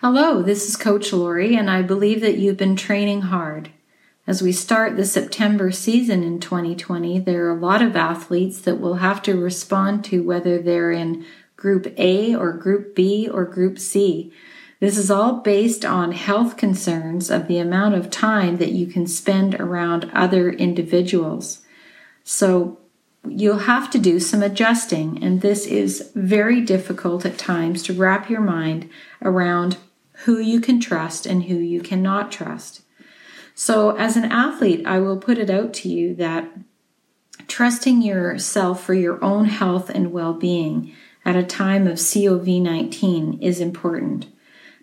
Hello, this is Coach Lori, and I believe that you've been training hard. As we start the September season in 2020, there are a lot of athletes that will have to respond to whether they're in Group A or Group B or Group C. This is all based on health concerns of the amount of time that you can spend around other individuals. So you'll have to do some adjusting, and this is very difficult at times to wrap your mind around who you can trust and who you cannot trust. So, as an athlete, I will put it out to you that trusting yourself for your own health and well being at a time of COVID 19 is important.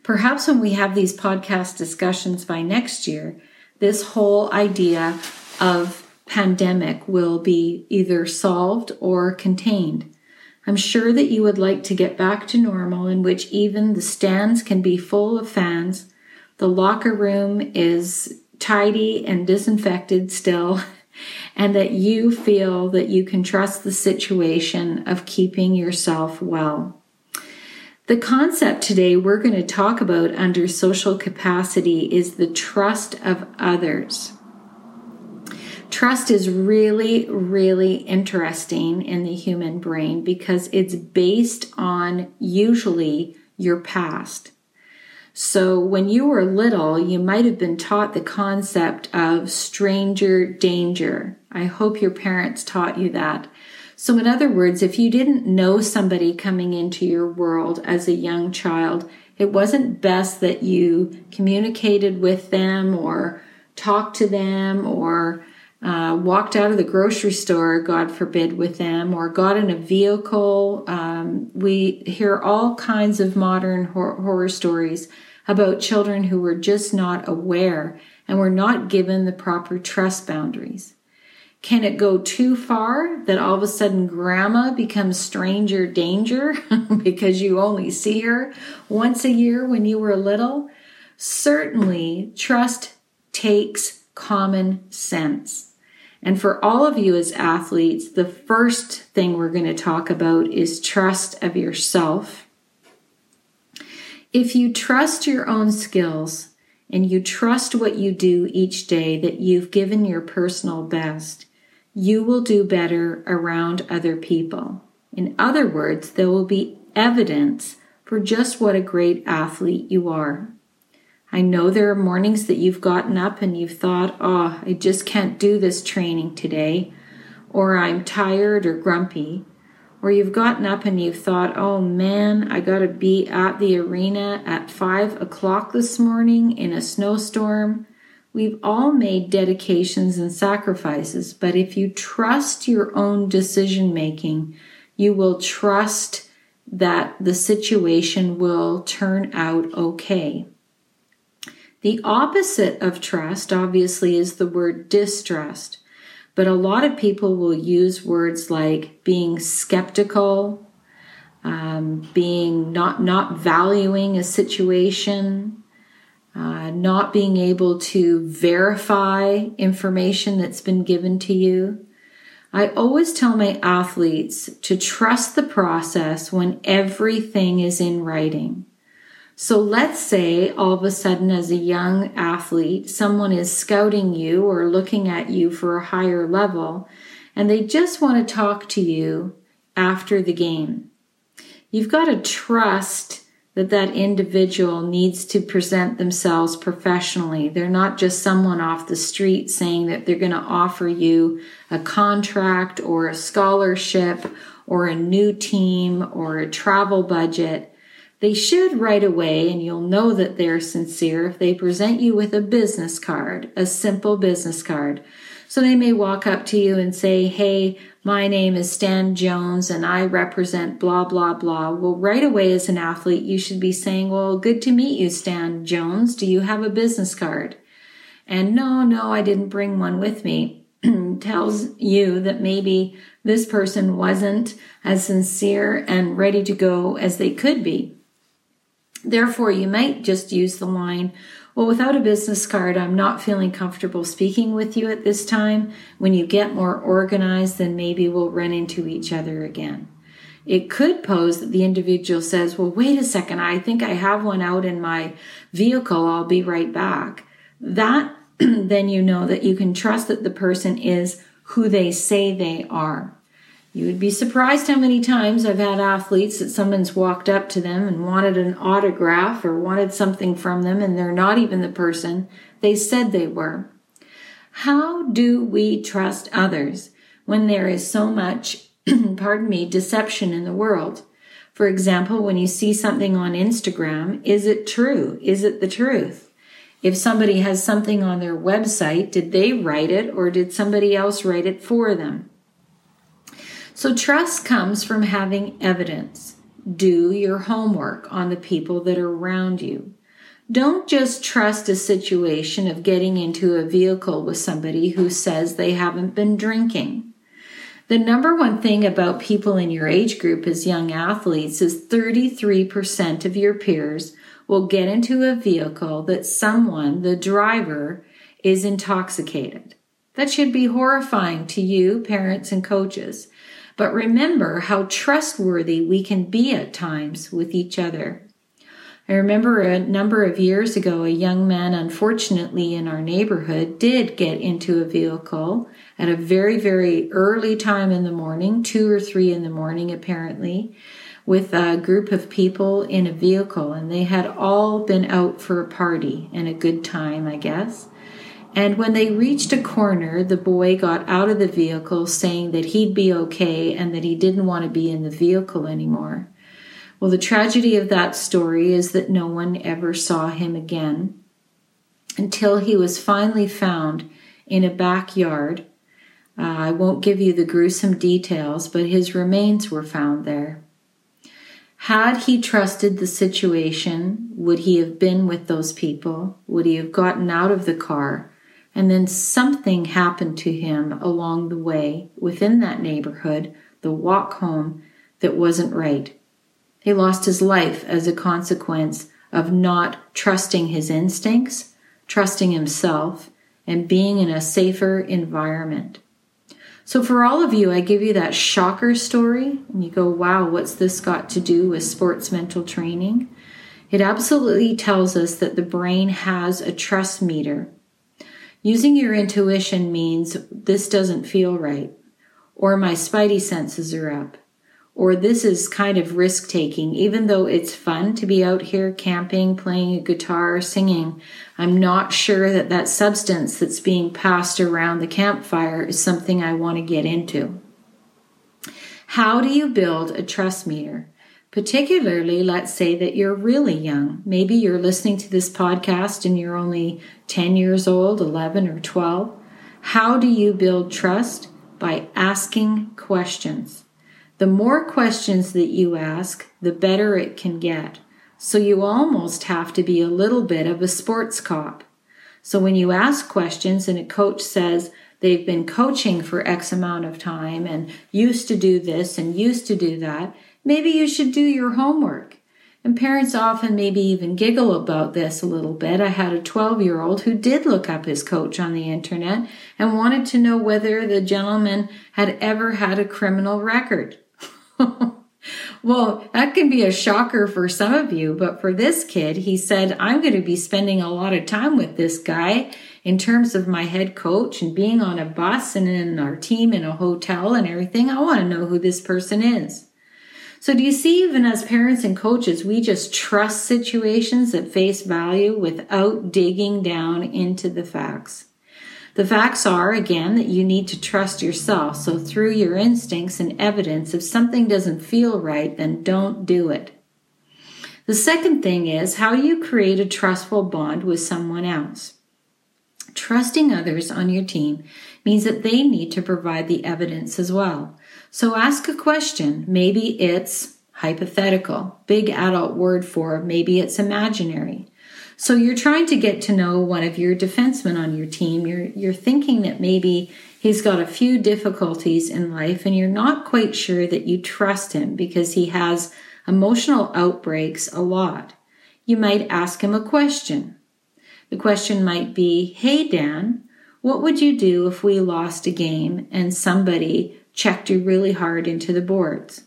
Perhaps when we have these podcast discussions by next year, this whole idea of pandemic will be either solved or contained. I'm sure that you would like to get back to normal in which even the stands can be full of fans, the locker room is tidy and disinfected still, and that you feel that you can trust the situation of keeping yourself well. The concept today we're going to talk about under social capacity is the trust of others. Trust is really, really interesting in the human brain because it's based on usually your past. So when you were little, you might have been taught the concept of stranger danger. I hope your parents taught you that. So in other words, if you didn't know somebody coming into your world as a young child, it wasn't best that you communicated with them or talked to them or uh, walked out of the grocery store, God forbid, with them, or got in a vehicle. Um, we hear all kinds of modern hor- horror stories about children who were just not aware and were not given the proper trust boundaries. Can it go too far that all of a sudden grandma becomes stranger danger because you only see her once a year when you were little? Certainly, trust takes common sense. And for all of you as athletes, the first thing we're going to talk about is trust of yourself. If you trust your own skills and you trust what you do each day that you've given your personal best, you will do better around other people. In other words, there will be evidence for just what a great athlete you are. I know there are mornings that you've gotten up and you've thought, oh, I just can't do this training today, or I'm tired or grumpy. Or you've gotten up and you've thought, oh man, I gotta be at the arena at five o'clock this morning in a snowstorm. We've all made dedications and sacrifices, but if you trust your own decision making, you will trust that the situation will turn out okay. The opposite of trust, obviously, is the word distrust. But a lot of people will use words like being skeptical, um, being not not valuing a situation, uh, not being able to verify information that's been given to you. I always tell my athletes to trust the process when everything is in writing. So let's say all of a sudden, as a young athlete, someone is scouting you or looking at you for a higher level, and they just want to talk to you after the game. You've got to trust that that individual needs to present themselves professionally. They're not just someone off the street saying that they're going to offer you a contract or a scholarship or a new team or a travel budget they should right away, and you'll know that they're sincere if they present you with a business card, a simple business card. So they may walk up to you and say, Hey, my name is Stan Jones and I represent blah, blah, blah. Well, right away as an athlete, you should be saying, Well, good to meet you, Stan Jones. Do you have a business card? And no, no, I didn't bring one with me. tells you that maybe this person wasn't as sincere and ready to go as they could be. Therefore, you might just use the line, well, without a business card, I'm not feeling comfortable speaking with you at this time. When you get more organized, then maybe we'll run into each other again. It could pose that the individual says, Well, wait a second, I think I have one out in my vehicle, I'll be right back. That then you know that you can trust that the person is who they say they are. You would be surprised how many times I've had athletes that someone's walked up to them and wanted an autograph or wanted something from them, and they're not even the person they said they were. How do we trust others when there is so much, pardon me, deception in the world? For example, when you see something on Instagram, is it true? Is it the truth? If somebody has something on their website, did they write it or did somebody else write it for them? So trust comes from having evidence. Do your homework on the people that are around you. Don't just trust a situation of getting into a vehicle with somebody who says they haven't been drinking. The number one thing about people in your age group as young athletes is 33% of your peers will get into a vehicle that someone, the driver, is intoxicated. That should be horrifying to you, parents, and coaches. But remember how trustworthy we can be at times with each other. I remember a number of years ago, a young man, unfortunately, in our neighborhood did get into a vehicle at a very, very early time in the morning, two or three in the morning, apparently, with a group of people in a vehicle. And they had all been out for a party and a good time, I guess. And when they reached a corner, the boy got out of the vehicle saying that he'd be okay and that he didn't want to be in the vehicle anymore. Well, the tragedy of that story is that no one ever saw him again until he was finally found in a backyard. Uh, I won't give you the gruesome details, but his remains were found there. Had he trusted the situation, would he have been with those people? Would he have gotten out of the car? And then something happened to him along the way within that neighborhood, the walk home, that wasn't right. He lost his life as a consequence of not trusting his instincts, trusting himself, and being in a safer environment. So, for all of you, I give you that shocker story, and you go, wow, what's this got to do with sports mental training? It absolutely tells us that the brain has a trust meter Using your intuition means this doesn't feel right, or my spidey senses are up, or this is kind of risk taking. Even though it's fun to be out here camping, playing a guitar, singing, I'm not sure that that substance that's being passed around the campfire is something I want to get into. How do you build a trust meter? Particularly, let's say that you're really young. Maybe you're listening to this podcast and you're only 10 years old, 11 or 12. How do you build trust? By asking questions. The more questions that you ask, the better it can get. So you almost have to be a little bit of a sports cop. So when you ask questions and a coach says they've been coaching for X amount of time and used to do this and used to do that, Maybe you should do your homework. And parents often maybe even giggle about this a little bit. I had a 12 year old who did look up his coach on the internet and wanted to know whether the gentleman had ever had a criminal record. well, that can be a shocker for some of you, but for this kid, he said, I'm going to be spending a lot of time with this guy in terms of my head coach and being on a bus and in our team in a hotel and everything. I want to know who this person is. So do you see, even as parents and coaches, we just trust situations at face value without digging down into the facts. The facts are, again, that you need to trust yourself. So through your instincts and evidence, if something doesn't feel right, then don't do it. The second thing is how you create a trustful bond with someone else. Trusting others on your team means that they need to provide the evidence as well. So ask a question. Maybe it's hypothetical, big adult word for maybe it's imaginary. So you're trying to get to know one of your defensemen on your team. You're, you're thinking that maybe he's got a few difficulties in life and you're not quite sure that you trust him because he has emotional outbreaks a lot. You might ask him a question. The question might be, Hey, Dan, what would you do if we lost a game and somebody checked you really hard into the boards.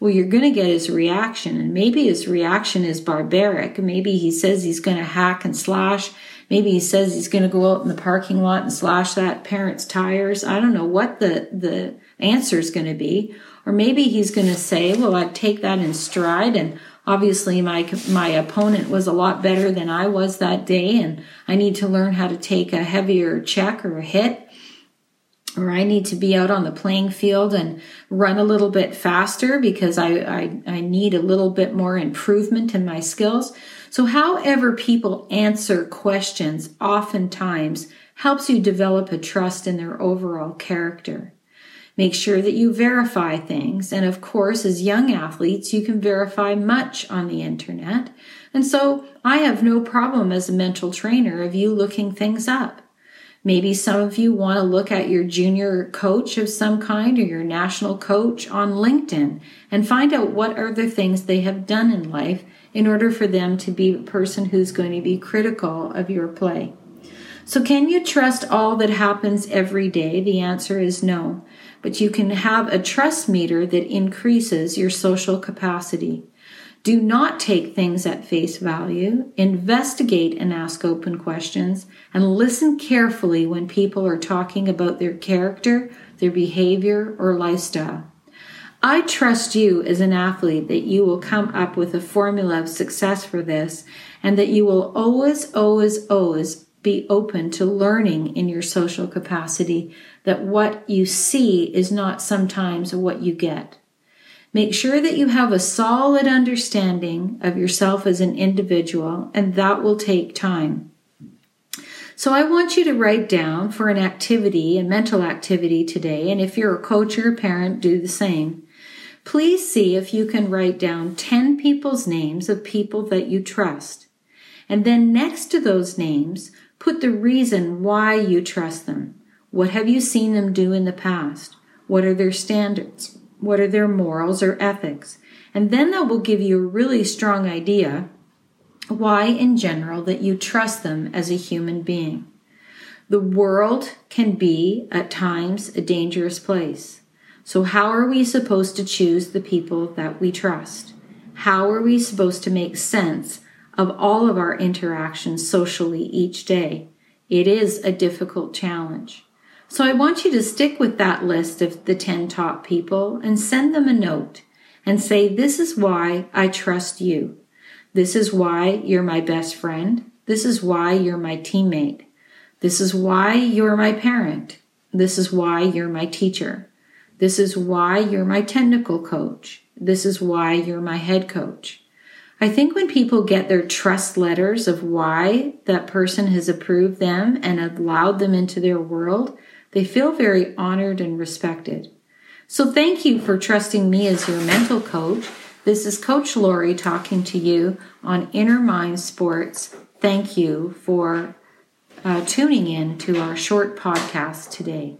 well, you're going to get his reaction. And maybe his reaction is barbaric. Maybe he says he's going to hack and slash. Maybe he says he's going to go out in the parking lot and slash that parent's tires. I don't know what the, the answer is going to be. Or maybe he's going to say, well, I'd take that in stride and obviously my my opponent was a lot better than I was that day and I need to learn how to take a heavier check or a hit or I need to be out on the playing field and run a little bit faster because I, I, I, need a little bit more improvement in my skills. So, however, people answer questions oftentimes helps you develop a trust in their overall character. Make sure that you verify things. And of course, as young athletes, you can verify much on the internet. And so I have no problem as a mental trainer of you looking things up. Maybe some of you want to look at your junior coach of some kind or your national coach on LinkedIn and find out what are the things they have done in life in order for them to be a person who's going to be critical of your play. So, can you trust all that happens every day? The answer is no. But you can have a trust meter that increases your social capacity. Do not take things at face value. Investigate and ask open questions and listen carefully when people are talking about their character, their behavior, or lifestyle. I trust you as an athlete that you will come up with a formula of success for this and that you will always, always, always be open to learning in your social capacity that what you see is not sometimes what you get. Make sure that you have a solid understanding of yourself as an individual, and that will take time. So I want you to write down for an activity, a mental activity today, and if you're a coach or a parent, do the same. Please see if you can write down 10 people's names of people that you trust. And then next to those names, put the reason why you trust them. What have you seen them do in the past? What are their standards? What are their morals or ethics? And then that will give you a really strong idea why, in general, that you trust them as a human being. The world can be, at times, a dangerous place. So, how are we supposed to choose the people that we trust? How are we supposed to make sense of all of our interactions socially each day? It is a difficult challenge. So I want you to stick with that list of the 10 top people and send them a note and say, This is why I trust you. This is why you're my best friend. This is why you're my teammate. This is why you're my parent. This is why you're my teacher. This is why you're my technical coach. This is why you're my head coach. I think when people get their trust letters of why that person has approved them and allowed them into their world, they feel very honored and respected. So thank you for trusting me as your mental coach. This is Coach Lori talking to you on Inner Mind Sports. Thank you for uh, tuning in to our short podcast today.